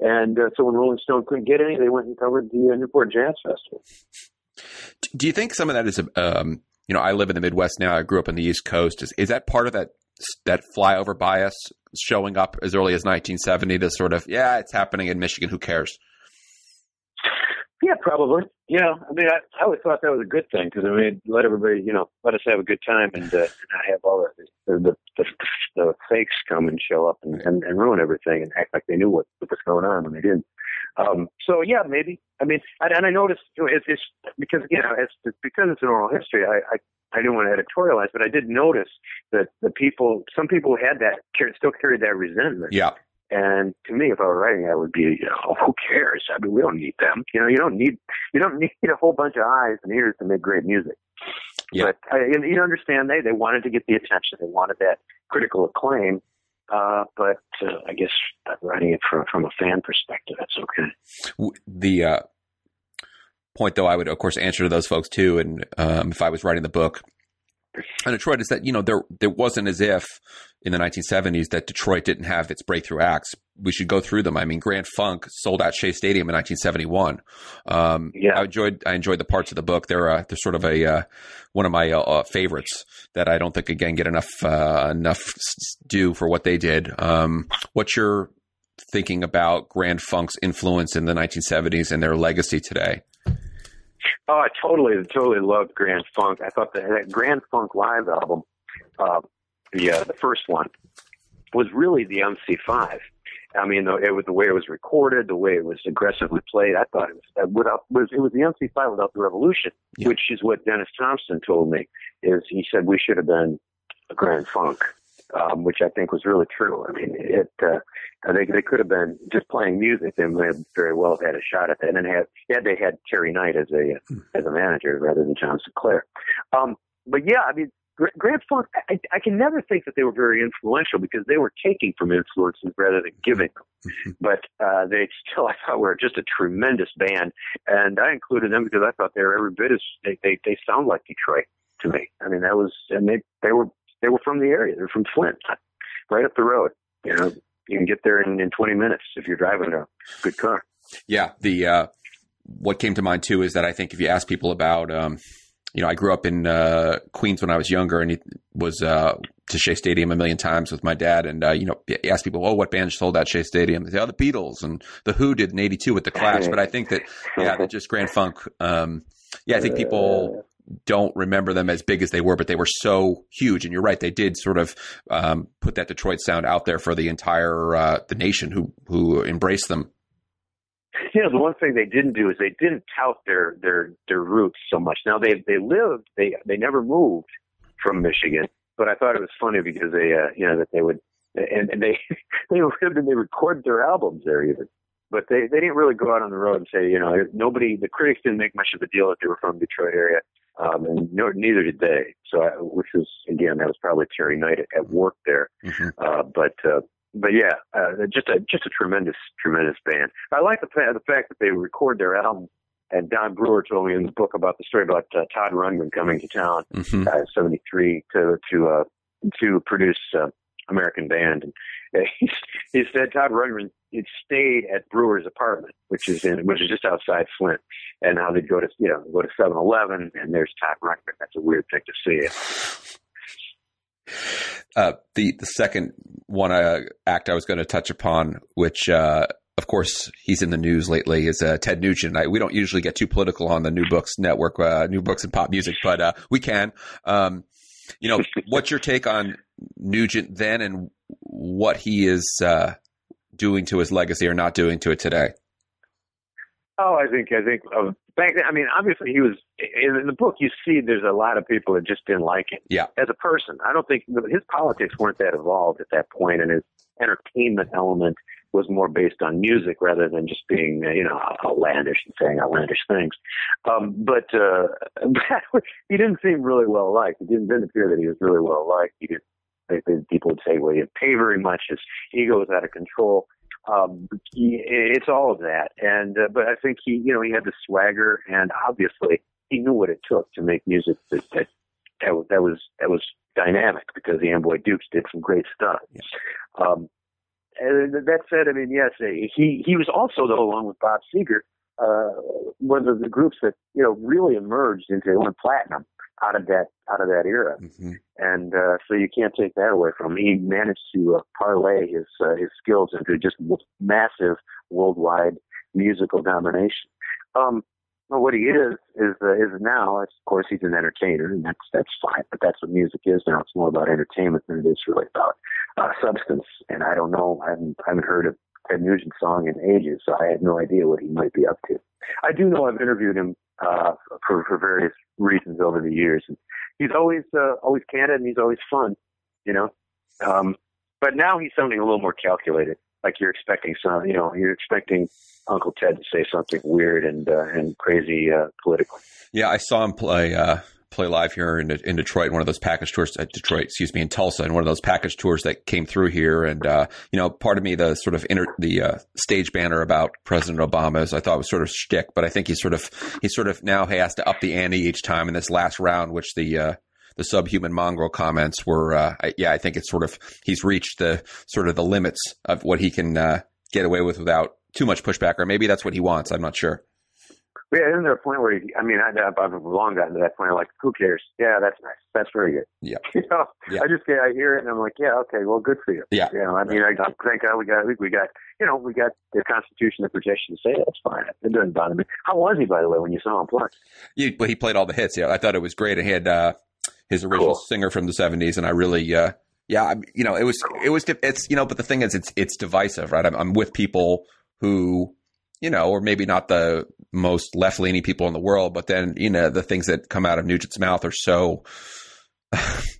And uh, so when Rolling Stone couldn't get any, they went and covered the uh, Newport Jazz Festival. Do you think some of that is, um, you know, I live in the Midwest now. I grew up on the East Coast. Is, is that part of that that flyover bias showing up as early as 1970 to sort of, yeah, it's happening in Michigan. Who cares? Yeah, probably. Yeah, I mean, I, I always thought that was a good thing because I mean, let everybody, you know, let us have a good time and uh, not have all the the, the the fakes come and show up and, and, and ruin everything and act like they knew what, what was going on when they didn't. Um, so yeah, maybe. I mean, and, and I noticed you know, it's, it's because again, it's, it's because it's an oral history. I, I I didn't want to editorialize, but I did notice that the people, some people had that, still carried that resentment. Yeah. And to me, if I were writing, that would be, you know, (laughs) who cares? I mean, we don't need them. You know, you don't need you don't need a whole bunch of eyes and ears to make great music. Yeah. But I, you understand they they wanted to get the attention, they wanted that critical acclaim. Uh, but uh, I guess writing it from from a fan perspective, that's okay. The uh, point, though, I would of course answer to those folks too. And um, if I was writing the book on Detroit, is that you know there there wasn't as if in the 1970s that Detroit didn't have its breakthrough acts. We should go through them. I mean, Grand Funk sold out Shea Stadium in 1971. Um, Yeah. I enjoyed I enjoyed the parts of the book. They're uh, they're sort of a uh, one of my uh, uh, favorites that I don't think again get enough uh, enough due for what they did. Um, what's your thinking about Grand Funk's influence in the 1970s and their legacy today? Oh, I totally, totally loved Grand Funk. I thought that, that Grand Funk Live album, uh, the uh, the first one, was really the MC5. I mean, the, it was the way it was recorded, the way it was aggressively played. I thought it was uh, without was it was the MC5 without the revolution, Yeah. which is what Dennis Thompson told me. Is he said we should have been a Grand Funk, um, which I think was really true. I mean, it uh, they they could have been just playing music. They may have very well have had a shot at that, and had had they had Terry Knight as a as a manager rather than John Sinclair. Um, but yeah, I mean, Grand Funk. I, I can never think that they were very influential because they were taking from influences rather than giving them. But uh, they still, I thought, were just a tremendous band, and I included them because I thought they were every bit as they they, they sound like Detroit to me. I mean, that was and they they were they were from the area. They're from Flint, right up the road. You know, you can get there in, in 20 minutes if you're driving a good car. Yeah, the uh, what came to mind too is that I think if you ask people about, um, you know, I grew up in uh, Queens when I was younger, and it was uh, to Shea Stadium a million times with my dad, and uh, you know, ask people, oh, what band sold out Shea Stadium? They say, oh, the Beatles and the Who did in '82 with the Clash. But I think that, (laughs) yeah, that just Grand Funk. Um, yeah, I think people don't remember them as big as they were, but they were so huge. And you're right, they did sort of um, put that Detroit sound out there for the entire uh, the nation who who embraced them. You know, the one thing they didn't do is they didn't tout their their their roots so much. Now they they lived they they never moved from Michigan, but I thought it was funny because they uh, you know that they would and, and they (laughs) they lived and they recorded their albums there even. But they they didn't really go out on the road and say you know nobody the critics didn't make much of a deal that they were from Detroit area. Um, and no, neither did they. So, I, which was again, that was probably Terry Knight at, at work there. Mhm. Uh, but uh, but yeah, uh, just a just a tremendous tremendous band. I like the fact the fact that they record their album. And Don Brewer told me in the book about the story about uh, Todd Rundgren coming to town Mm-hmm. uh, '73 to to uh, to produce uh, American Band. And (laughs) he, he said Todd Rundgren had stayed at Brewer's apartment, which is in which is just outside Flint. And now they'd go to you know go to 7-Eleven, and there's Todd Rundgren. That's a weird thing to see. Uh, the the second one uh, act I was going to touch upon, which uh, of course he's in the news lately, is uh, Ted Nugent. I, we don't usually get too political on the New Books Network, uh, New Books and Pop Music, but uh, we can. Um, you know, (laughs) what's your take on Nugent then, and what he is uh, doing to his legacy or not doing to it today? Oh, I think I think uh, back then. I mean, obviously he was in, in the book. You see, there's a lot of people that just didn't like him. Yeah. As a person, I don't think his politics weren't that evolved at that point, and his entertainment element was more based on music rather than just being, you know, outlandish and saying outlandish things. Um, but uh, (laughs) he didn't seem really well liked. It didn't, didn't appear that he was really well liked. He did. People would say, well, he didn't pay very much. His ego was out of control um, he, it's all of that. And uh, but I think he, you know, he had the swagger, and obviously he knew what it took to make music that that that, was- that was that was dynamic because the Amboy Dukes did some great stuff. Um, and that said, I mean, yes, he he was also though, along with Bob Seger, uh, one of the groups that you know really emerged into went platinum out of that out of that era Mm-hmm. and uh, so you can't take that away from him. He managed to uh, parlay his uh, his skills into just massive worldwide musical domination. Um, well, what he is is uh, is now, of course, he's an entertainer, and that's that's fine. But that's what music is now. It's more about entertainment than it is really about uh, substance. And I don't know. I haven't I haven't heard of Ted Nugent's song in ages, so I had no idea what he might be up to. I do know I've interviewed him uh, for for various reasons over the years, and he's always uh, always candid and he's always fun, you know. Um, but now he's sounding a little more calculated, like you're expecting some, you know, you're expecting Uncle Ted to say something weird and uh, and crazy uh, politically. Yeah, I saw him play uh, play live here in in Detroit. One of those package tours, at Detroit, excuse me, in Tulsa, and one of those package tours that came through here. And uh, you know, part of me, the sort of inter, the uh, stage banner about President Obama's, I thought was sort of shtick, but I think he's sort of he sort of now has to up the ante each time in this last round, which the uh, the subhuman mongrel comments were. Uh, I, yeah, I think it's sort of he's reached the sort of the limits of what he can uh, get away with without too much pushback, or maybe that's what he wants. I'm not sure. Yeah, isn't there a point where he, I mean, I, I've long gotten to that point. I'm like, who cares? Yeah, that's nice. That's very good. Yeah. (laughs) You know, Yeah. I just get, I hear it and I'm like, yeah, okay, well, good for you. Yeah. You know, I mean, I, I thank God we got, we got, you know, we got the Constitution that protects you to say that's fine. It doesn't bother me. How was he, by the way, when you saw him play? Yeah, but he played all the hits. Yeah, I thought it was great. He had uh, his original Cool. singer from the '70s, and I really, uh, yeah, you know, it was, it was, it's, you know, but the thing is, it's, it's divisive, right? I'm, I'm with people who, you know, or maybe not the most left leaning people in the world, but then, you know, the things that come out of Nugent's mouth are so (laughs)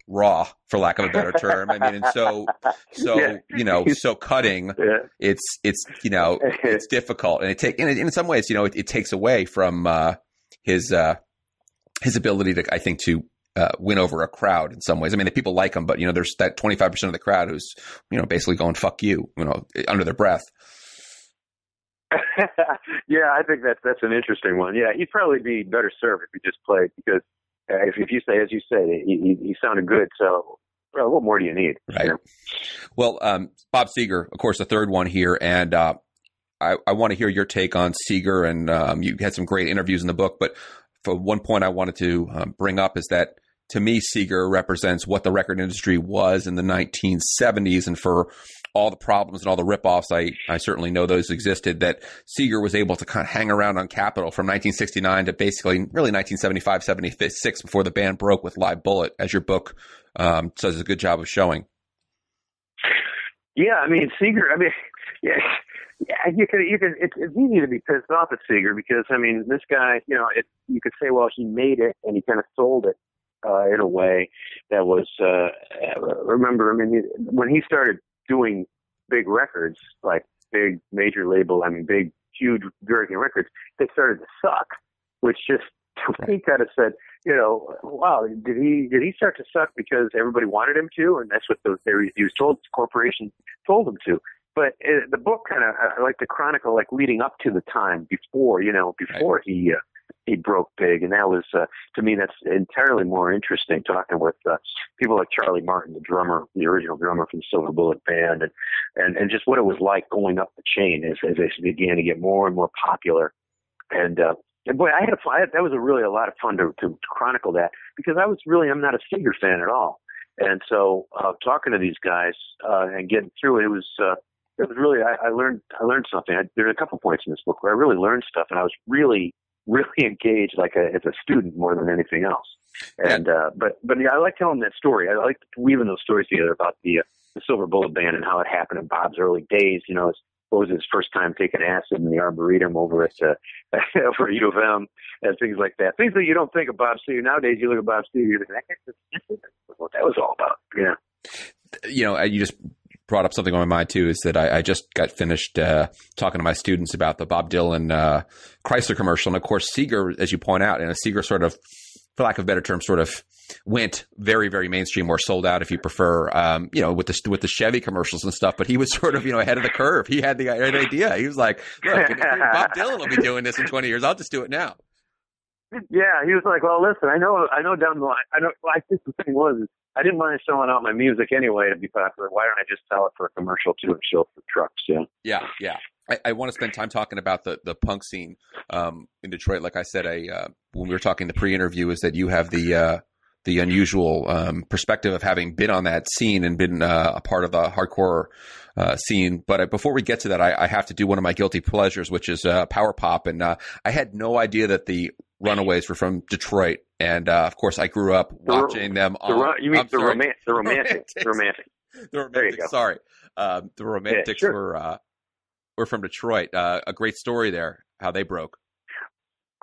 raw, for lack of a better term. I mean, and so, so, Yeah. you know, so cutting (laughs) Yeah. it's it's you know it's (laughs) difficult and it take and in some ways you know it, it takes away from uh, his uh, his ability to I think to uh, win over a crowd in some ways. I mean, the people like him, but you know, there's that 25 percent of the crowd who's you know basically going "fuck you," you know, under their breath. (laughs) yeah, I think that's that's an interesting one. Yeah, he'd probably be better served if he just played because uh, if, if you say, as you say, he, he, he sounded good. So, well, what more do you need? Right. Well, um, Bob Seger, of course, the third one here, and uh, I, I want to hear your take on Seger, and um, you had some great interviews in the book. But for one point, I wanted to um, bring up is that to me, Seger represents what the record industry was in the 1970s, and for all the problems and all the ripoffs, I I certainly know those existed. That Seger was able to kind of hang around on Capitol from 1969 to basically really 1975, 76 before the band broke with Live Bullet, as your book um, does a good job of showing. Yeah, I mean Seger. I mean, yeah, yeah. You could, you could. It's, it's easy to be pissed off at Seger because I mean, this guy. You know, it, you could say, well, he made it and he kind of sold it uh, in a way that was. Uh, remember, I mean, when he started doing big records, like big major label, I mean, big huge American records, they started to suck, which just (laughs) he kind of said, you know, wow, did he did he start to suck because everybody wanted him to, and that's what the, they, he was told. The corporation told him to. But uh, the book kind of I like to chronicle like leading up to the time before, you know, before right. he uh, he broke big, and that was uh, to me that's entirely more interesting. Talking with uh, people like Charlie Martin, the drummer, the original drummer from Silver Bullet Band, and and and just what it was like going up the chain as as they began to get more and more popular. And uh, and boy, I had, a, I had that was a really a lot of fun to, to chronicle that because I was really I'm not a Seger fan at all, and so uh, talking to these guys uh, and getting through it, it was. Uh, it was really I, I learned I learned something. I, there are a couple points in this book where I really learned stuff, and I was really really engaged like a, as a student more than anything else. And uh, but but yeah, I like telling that story. I like weaving those stories together about the uh, the Silver Bullet Band and how it happened in Bob's early days. You know, what was his first time taking acid in the arboretum over at uh, (laughs) over U of M and things like that. Things that you don't think of Bob Seger nowadays. You look at Bob Seger, you think that's what that was all about. Yeah. You know, you just brought up something on my mind too is that I, I just got finished uh, talking to my students about the Bob Dylan uh, Chrysler commercial, and of course Seger, as you point out, and a Seger sort of, for lack of a better term, sort of went very very mainstream or sold out if you prefer um, you know with the with the Chevy commercials and stuff. But he was (laughs) sort of you know ahead of the curve. He had the idea. He was like look Bob Dylan will be doing this in 20 years I'll just do it now. Yeah he was like well listen I know I know down the line I know well, I think the thing was I didn't mind selling out my music anyway to be popular. Why don't I just sell it for a commercial too and show for trucks? Yeah. Yeah, yeah. I, I want to spend time talking about the the punk scene um, in Detroit. Like I said, I uh, when we were talking the pre-interview, is that you have the uh, the unusual um, perspective of having been on that scene and been uh, a part of the hardcore uh, scene. But uh, before we get to that, I, I, have to do one of my guilty pleasures, which is uh, power pop. And uh, I had no idea that the Runaways were from Detroit, and uh, of course, I grew up watching the, them. The, on, you mean the, rom- the (laughs) romantic, the romantic, the romantic. Sorry, um, the romantics yeah, sure. were were from Detroit. a great story there, how they broke.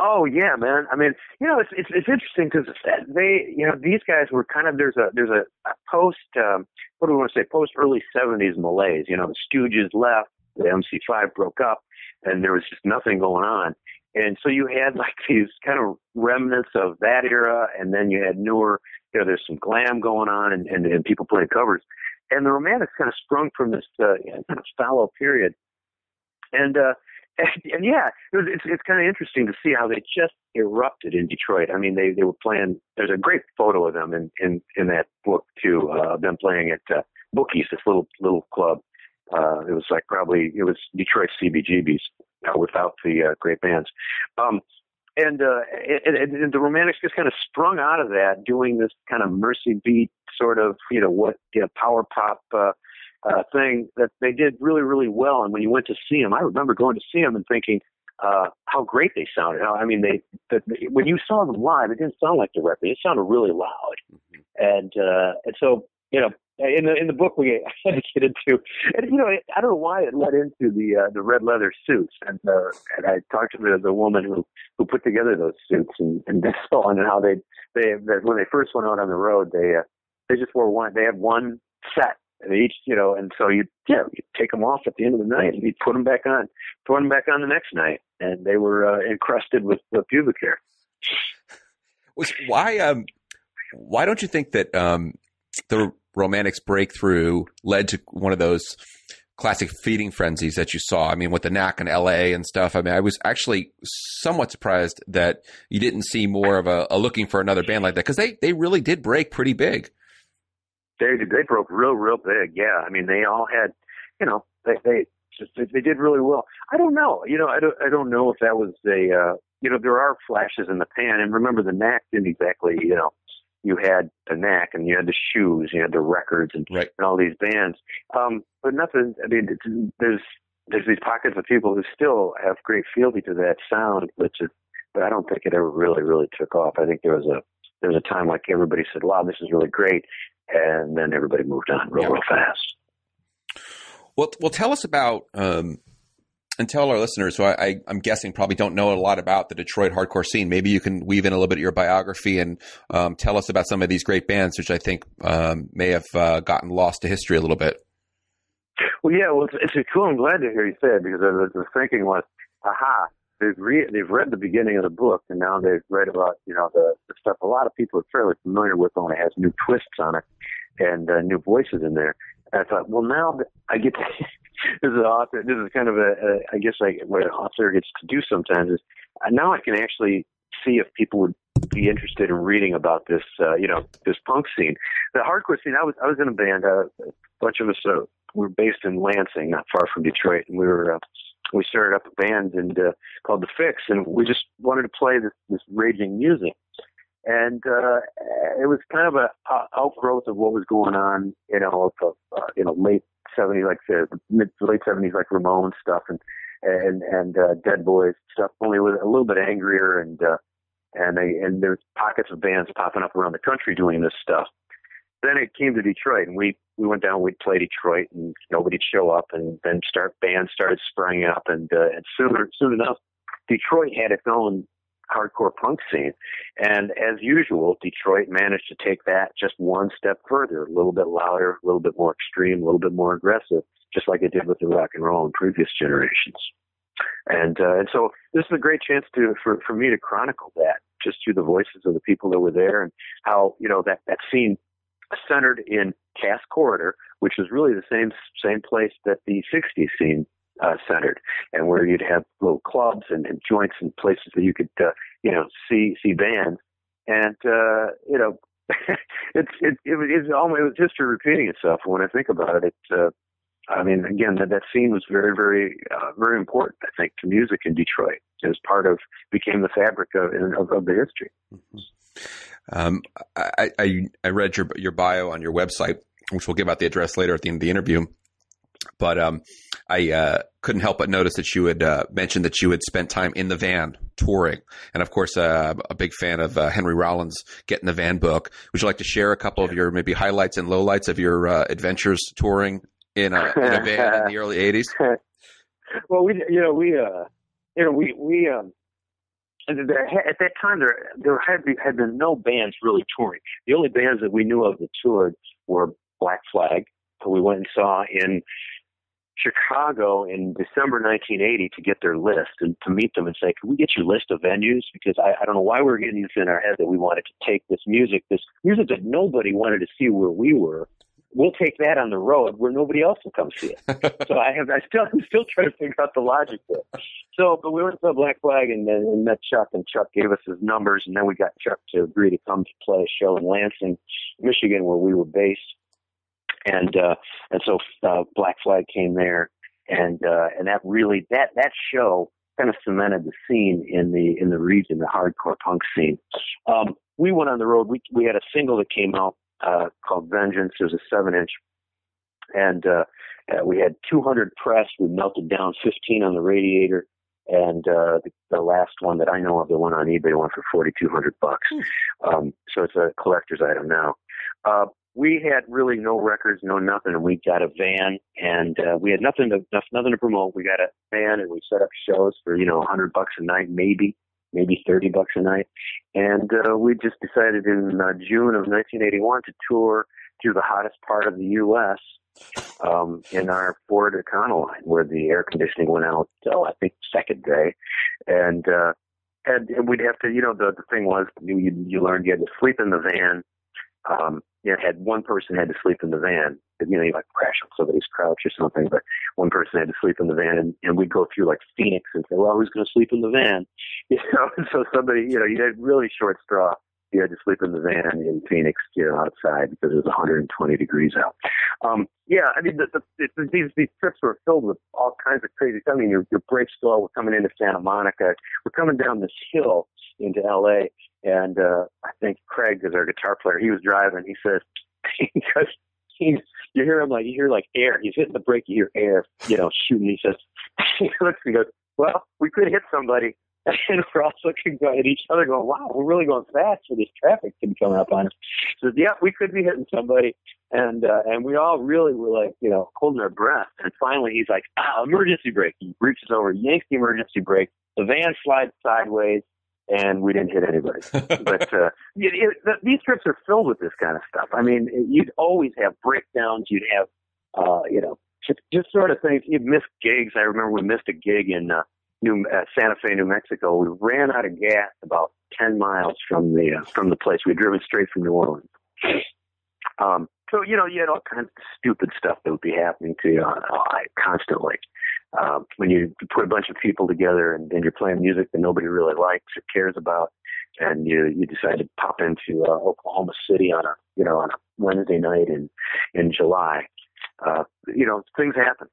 Oh yeah, man. I mean, you know, it's it's, it's interesting because they, you know, these guys were kind of there's a there's a, a post um, what do we want to say post early '70s malaise. You know, the Stooges left, the MC5 broke up, and there was just nothing going on. And so you had (laughs) like these kind of remnants of that era, and then you had newer. You know, there's some glam going on, and and, and people playing covers. And the Romantics kind of sprung from this uh, kind of fallow period. And uh, and, and yeah, it was, it's it's kind of interesting to see how they just erupted in Detroit. I mean, they they were playing. There's a great photo of them in in in that book too. Uh, them playing at uh, Bookies, this little little club. Uh, it was like probably it was Detroit CBGBs uh, without the uh, great bands. Um, and, uh, and, and the Romantics just kind of sprung out of that, doing this kind of Mersey beat sort of, you know, what, you know, power pop, uh, uh, thing that they did really, really well. And when you went to see them, I remember going to see them and thinking uh, how great they sounded. I mean, they, the, when you saw them live, it didn't sound like the record. It sounded really loud. Mm-hmm. And uh, and so you know, in the in the book we (laughs) had to get into, and you know, I don't know why it led into the uh, the red leather suits, and uh, and I talked to the, the woman who who put together those suits and and (laughs) so on, and how they they when they first went out on the road, they uh, they just wore one. They had one set and each, you know, and so you, yeah, you take them off at the end of the night and you put them back on, put them back on the next night, and they were uh, encrusted with, pubic hair. (laughs) Why um why don't you think that um the romantics breakthrough led to one of those classic feeding frenzies that you saw. I mean, with the knack in LA and stuff. I mean, I was actually somewhat surprised that you didn't see more of a, a looking for another band like that because they, they really did break pretty big they they broke real real big. Yeah, I mean they all had, you know, they they just they did really well. I don't know, you know, I don't I don't know if that was a uh, you know there are flashes in the pan, and remember the Knack didn't exactly you know you had the Knack and you had the shoes, you had the records and, right. and all these bands, um, but nothing. I mean, there's there's these pockets of people who still have great fealty to that sound, which is, but I don't think it ever really really took off. I think there was a there was a time like everybody said, "Wow, this is really great," and then everybody moved on real, real fast. Well, well, tell us about um, and tell our listeners who I, am guessing probably don't know a lot about the Detroit hardcore scene. Maybe you can weave in a little bit of your biography and um, tell us about some of these great bands, which I think um, may have uh, gotten lost to history a little bit. Well, yeah, well, it's, it's cool. I'm glad to hear you say it because the, the thinking was, aha, they've re- they've read the beginning of the book and now they've read about you know the, the stuff a lot of people are fairly familiar with, only has new twists on it and uh, new voices in there. And I thought, well, now I get to, (laughs) this is an author. This is kind of a, a I guess like what an author gets to do sometimes is uh, now I can actually see if people would be interested in reading about this, uh, you know, this punk scene. The hardcore scene. I was I was in a band. Uh, a bunch of us uh, were based in Lansing, not far from Detroit, and we were. Uh, we started up a band and uh, called the Fix, and we just wanted to play this, this raging music. And uh, it was kind of a, outgrowth of what was going on, you know, of, uh, you know, late '70s, like the mid late '70s, like Ramones stuff, and and and uh, Dead Boys stuff. Only with a little bit angrier and uh, and they, and there's pockets of bands popping up around the country doing this stuff. Then it came to Detroit, and we we went down. We'd play Detroit, and nobody'd show up, and then start bands started springing up, and uh, and soon soon enough, Detroit had its own hardcore punk scene, and as usual, Detroit managed to take that just one step further, a little bit louder, a little bit more extreme, a little bit more aggressive, just like it did with the rock and roll in previous generations. And uh, and so this is a great chance to for for me to chronicle that just through the voices of the people that were there and how you know that that scene centered in Cass Corridor, which was really the same same place that the '60s scene uh, centered, and where you'd have little clubs and, and joints and places that you could uh, you know see see bands, and uh, you know (laughs) it's it it was it's almost it was history repeating itself. When I think about it, it's uh, I mean, again, that, that scene was very, very, uh, very important, I think, to music in Detroit as part of, became the fabric of, of, of the history. Mm-hmm. Um, I, I, I, read your, your bio on your website, which we'll give out the address later at the end of the interview. But um, I uh, couldn't help but notice that you had uh, mentioned that you had spent time in the van touring. And of course, uh, a big fan of uh, Henry Rollins' Get in the Van book. Would you like to share a couple of your maybe highlights and lowlights of your uh, adventures touring in a, in a van in the (laughs) early '80s? well, we you know we uh you know we we um there, at that time there there had been, had been no bands really touring. The only bands that we knew of that toured were Black Flag, who we went and saw in Chicago in December 1980 to get their list and to meet them and say, "Can we get your list of venues?" Because I, I don't know why we were getting this in our head that we wanted to take this music, this music that nobody wanted to see where we were, we'll take that on the road where nobody else will come see it. (laughs) so I have, I still, I'm still trying to figure out the logic there. So, but we went to Black Flag and then and met Chuck, and Chuck gave us his numbers, and then we got Chuck to agree to come to play a show in Lansing, Michigan, where we were based, and uh, and so uh, Black Flag came there, and uh, and that really that that show kind of cemented the scene in the in the region, the hardcore punk scene. Um, we went on the road. We we had a single that came out uh, called Vengeance. It was a seven inch, and uh, uh, we had 200 pressed. We melted down 15 on the radiator, and uh, the, the last one that I know of, the one on eBay, went for 4,200 bucks. Hmm. Um, so it's a collector's item now. Uh, we had really no records, no nothing, and we got a van, and uh, we had nothing to nothing to promote. We got a van, and we set up shows for you know 100 bucks a night, maybe maybe 30 bucks a night. And uh, we just decided in uh, June of 1981 to tour through the hottest part of the U.S. Um, in our Ford Econoline, where the air conditioning went out, oh, I think second day, and uh, and, and we'd have to, you know, the the thing was you you learned you had to sleep in the van. Um, you know, had one person had to sleep in the van. You know, you like crash on somebody's couch or something, but one person had to sleep in the van, and, and we'd go through like Phoenix and say, "Well, who's going to sleep in the van?" (laughs) You know, and so somebody, you know, you had really short straw. You had to sleep in the van in Phoenix, you know, outside because it was 120 degrees out. Um, yeah, I mean, the, the, the, these these trips were filled with all kinds of crazy stuff. I mean, your, your brakes go. We're coming into Santa Monica. We're coming down this hill into L.A. And uh, I think Craig is our guitar player. He was driving. He says, (laughs) because you hear him like you hear like air. He's hitting the brake. You hear air, you know, shooting. He says, (laughs) he looks and goes, well, we could hit somebody. (laughs) And we're all looking at each other, going, "Wow, we're really going fast for this traffic to be coming up on us." So yeah, we could be hitting somebody, and uh, and we all really were like, you know, holding our breath. And finally, he's like, "Ah, emergency brake!" He reaches over, yanks the emergency brake. The van slides sideways and we didn't hit anybody. (laughs) but uh, it, it, these trips are filled with this kind of stuff. I mean, you'd always have breakdowns. You'd have, uh, you know, just, just sort of things. You'd miss gigs. I remember we missed a gig in uh, New uh, Santa Fe, New Mexico. We ran out of gas about ten miles from the uh, from the place. We'd driven straight from New Orleans. Um, so you know, you had all kinds of stupid stuff that would be happening to you uh, constantly. Um, when you put a bunch of people together and, and you're playing music that nobody really likes or cares about, and you you decide to pop into uh, Oklahoma City on a you know on a Wednesday night in in July, uh, you know things happen.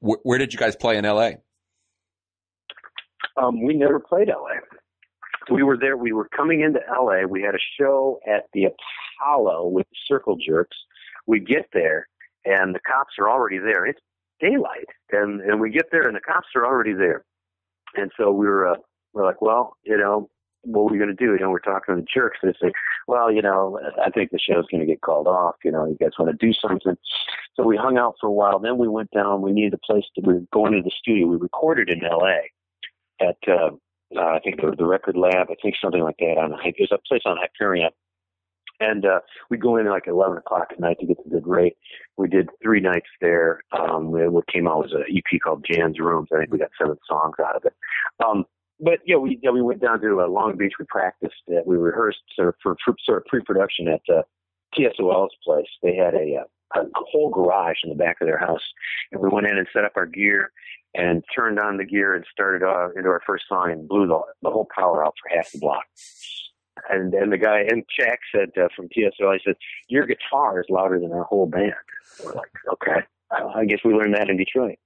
Where, where did you guys play in L.A.? Um, we never played LA. We were there. We were coming into LA. We had a show at the Apollo with the Circle Jerks. We get there, and the cops are already there. It's daylight, and and we get there, and the cops are already there. And so we were uh, we're like, well, you know, what are we going to do? You know, we're talking to the jerks, and they say, well, you know, I think the show's going to get called off. You know, you guys want to do something? So we hung out for a while. Then we went down. We needed a place to. We were going to the studio. We recorded in L.A at uh, uh, I think the, the record lab, I think something like that. On there's a place on Hyperion, and uh, we go in at like 11 o'clock at night to get the good rate. We did three nights there. Um, what came out was an EP called Jan's Rooms. I think we got seven songs out of it. Um, but yeah, we yeah, we went down to uh, Long Beach. We practiced. Uh, we rehearsed sort of for, for sort of pre-production at uh, TSOL's place. They had a, uh, a whole garage in the back of their house, and we went in and set up our gear and turned on the gear and started uh, into our first song and blew the, the whole power out for half the block. And then the guy and Jack said uh, from TSO, I said, "Your guitar is louder than our whole band." We're like, "Okay, I guess we learned that in Detroit."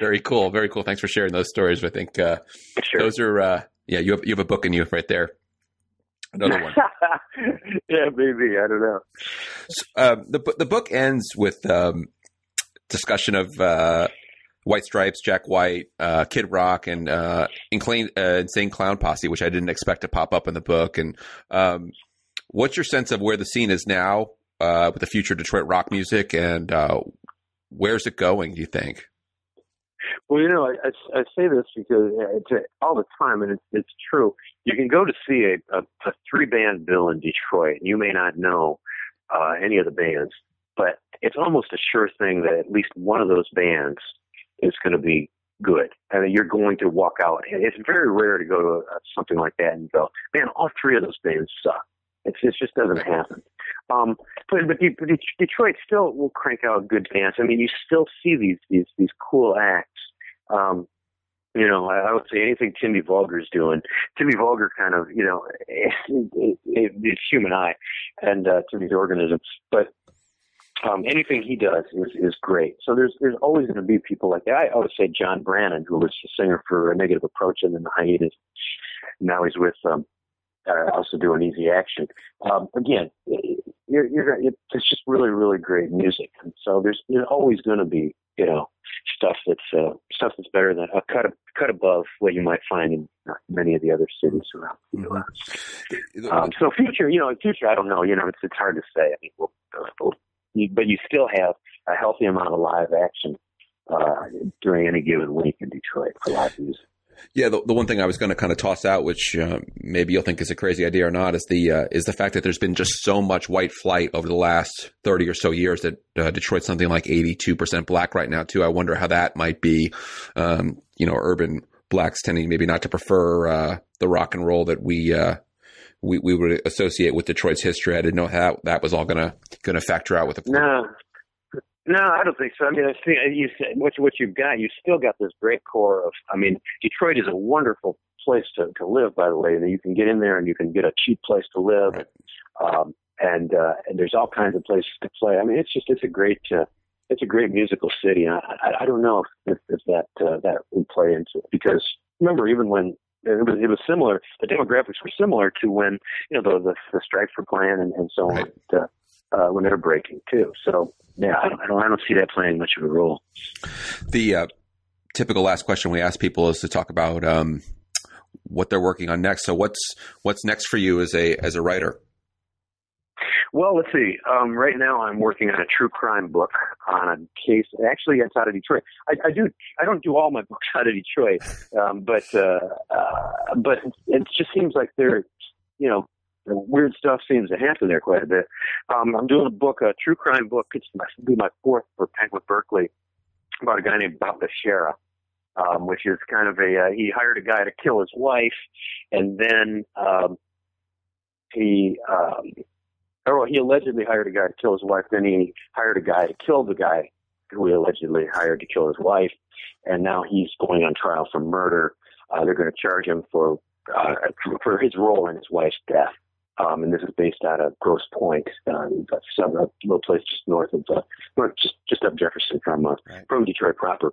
Very cool, very cool. Thanks for sharing those stories. I think uh, sure. those are uh, yeah. You have you have a book in you right there. Another one. (laughs) yeah, maybe I don't know. So, um, the the book ends with um, discussion of uh, White Stripes, Jack White, uh, Kid Rock, and uh, uh, Insane Clown Posse, which I didn't expect to pop up in the book. And um, what's your sense of where the scene is now uh, with the future Detroit rock music, and uh, where's it going? Do you think? Well, you know, I, I, I say this because it's all the time, and it's, it's true. You can go to see a, a, a three band bill in Detroit, and you may not know uh, any of the bands, but it's almost a sure thing that at least one of those bands is going to be good. I mean, you're going to walk out. It's very rare to go to a, something like that and go, man, all three of those bands suck. It's, it just doesn't happen. Um, but, but, Detroit still will crank out good bands. I mean, you still see these these these cool acts. Um, you know, I, I would say anything Timmy Vulgar's doing. Timmy Vulgar kind of, you know, it, (laughs) it, it, it's human eye and uh, Timmy's organism. But um, anything he does is, is great. So there's there's always going to be people like that. I always say John Brannon, who was the singer for a Negative Approach and then the Hiatus. Now he's with um, uh, also doing Easy Action. Um, again, you're, you're, it's just really really great music. And so there's there's always going to be you know stuff that's uh, stuff that's better than a cut cut above what you might find in many of the other cities around the U.S. Mm-hmm. Um, so future, you know, future, I don't know. You know, it's it's hard to say. I mean, we'll, we'll you, but you still have a healthy amount of live action uh, during any given week in Detroit for live music. Yeah, the, the one thing I was going to kind of toss out, which uh, maybe you'll think is a crazy idea or not, is the uh, is the fact that there's been just so much white flight over the last thirty or so years that uh, Detroit's something like eighty two percent black right now too. I wonder how that might be, um, you know, urban blacks tending maybe not to prefer uh, the rock and roll that we uh, we, we would associate with Detroit's history. I didn't know how that was all gonna gonna factor out with the. No, no, I don't think so. I mean, I think you said what what you've got, you still got this great core of. I mean, Detroit is a wonderful place to to live. By the way, you can get in there and you can get a cheap place to live, right. um, and uh, and there's all kinds of places to play. I mean, it's just it's a great. Uh, it's a great musical city. I, I, I don't know if, if that uh, that would play into it because remember, even when it was it was similar. The demographics were similar to when you know the the, the strikes were playing and, and so on uh, uh, when they were breaking too. So yeah, I don't, I don't I don't see that playing much of a role. The uh, typical last question we ask people is to talk about um, what they're working on next. So what's what's next for you as a as a writer? Well, let's see. Um, right now, I'm working on a true crime book on a case. Actually, it's out of Detroit. I, I do. I don't do all my (laughs) books out of Detroit, um, but uh, uh, but it just seems like there, you know, weird stuff seems to happen there quite a bit. Um, I'm doing a book, a true crime book. It's my, be my fourth for Penguin Berkley about a guy named Bob Bashara. um, which is kind of a uh, he hired a guy to kill his wife, and then um, he um, or he allegedly hired a guy to kill his wife. Then he hired a guy to kill the guy who he allegedly hired to kill his wife, and now he's going on trial for murder. Uh, they're going to charge him for uh, for his role in his wife's death. Um, and this is based out of Grosse Pointe, um, a little place just north of, uh, just just up Jefferson from uh, right. from Detroit proper.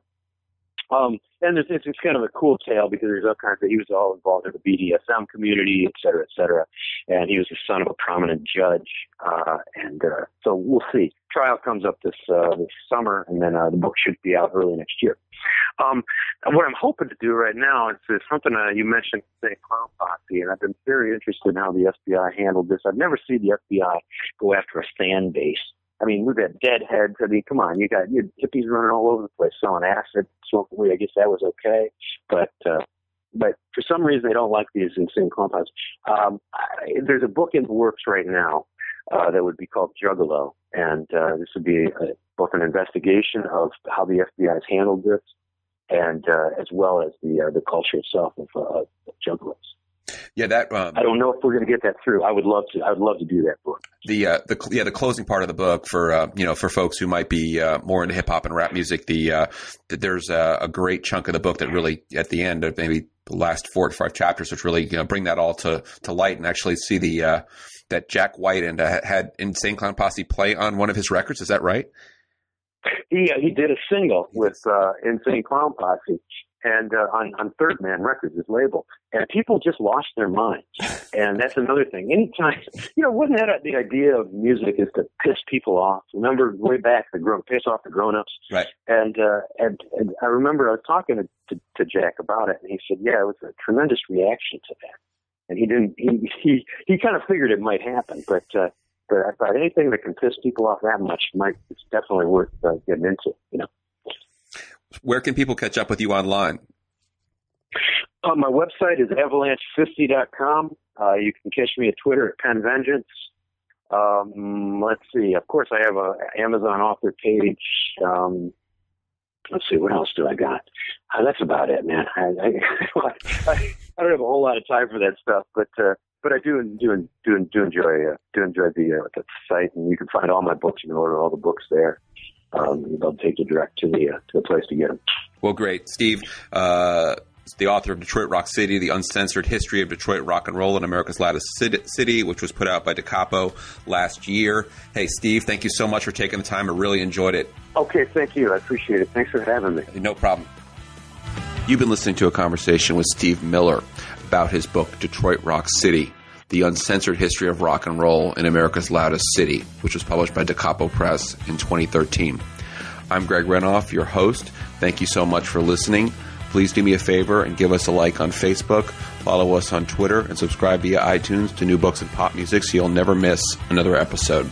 Um, and it's, it's, kind of a cool tale because there's all kinds of, he was all involved in the BDSM community, et cetera, et cetera. And he was the son of a prominent judge. Uh, and, uh, so we'll see. Trial comes up this, uh, this summer and then, uh, the book should be out early next year. Um, what I'm hoping to do right now is, is something, uh, you mentioned, say, Clown Posse, and I've been very interested in how the FBI handled this. I've never seen the FBI go after a fan base I mean, we've had deadheads. I mean, come on, you got you hippies running all over the place selling acid, smoking weed. I guess that was okay, but uh, but for some reason they don't like these insane compounds. Um, I, there's a book in the works right now uh, that would be called Juggalo, and uh, this would be a, both an investigation of how the FBI has handled this, and uh, as well as the uh, the culture itself of, uh, juggalos. Yeah, that um, I don't know if we're going to get that through. I would love to. I would love to do that book. The uh, the yeah the closing part of the book for uh, you know for folks who might be uh, more into hip hop and rap music. The, uh, there's a, a, great chunk of the book that really at the end of maybe the last four to five chapters, which really you know bring that all to to light and actually see the uh, that Jack White and uh, had Insane Clown Posse play on one of his records. Is that right? He he did a single with Insane Clown Posse, and uh, on on Third Man Records, his label, and people just lost their minds. And that's another thing. Anytime, you know, wasn't that the idea of music is to piss people off? Remember way back the grown piss off the grown ups, right? And uh, and and I remember I was talking to, to to Jack about it, and he said, yeah, it was a tremendous reaction to that. And he didn't. He he he kind of figured it might happen, but. uh but I thought anything that can piss people off that much might it's definitely worth uh, getting into, you know where can people catch up with you online? Uh, my website is avalanche50.com. Uh, you can catch me at Twitter at PenVengeance. Um, let's see. Of course, I have a Amazon author page. Um, let's see. What else do I got? Uh, that's about it, man. I, I, (laughs) I, don't have a whole lot of time for that stuff, but uh, but I do do do do enjoy uh, do enjoy the uh, the site, and you can find all my books. You can order all the books there um, they'll take you direct to the uh, to the place to get them. Well, great, Steve. Uh, the author of Detroit Rock City, The Uncensored History of Detroit Rock and Roll in America's Loudest City, which was put out by Da Capo last year. Hey, Steve, thank you so much for taking the time. I really enjoyed it. Okay, thank you. I appreciate it. Thanks for having me. No problem. You've been listening to a conversation with Steve Miller about his book, Detroit Rock City the Uncensored History of Rock and Roll in America's Loudest City, which was published by Da Capo Press in 2013. I'm Greg Renoff, your host. Thank you so much for listening. Please do me a favor and give us a like on Facebook, follow us on Twitter, and subscribe via iTunes to New Books and Pop Music so you'll never miss another episode.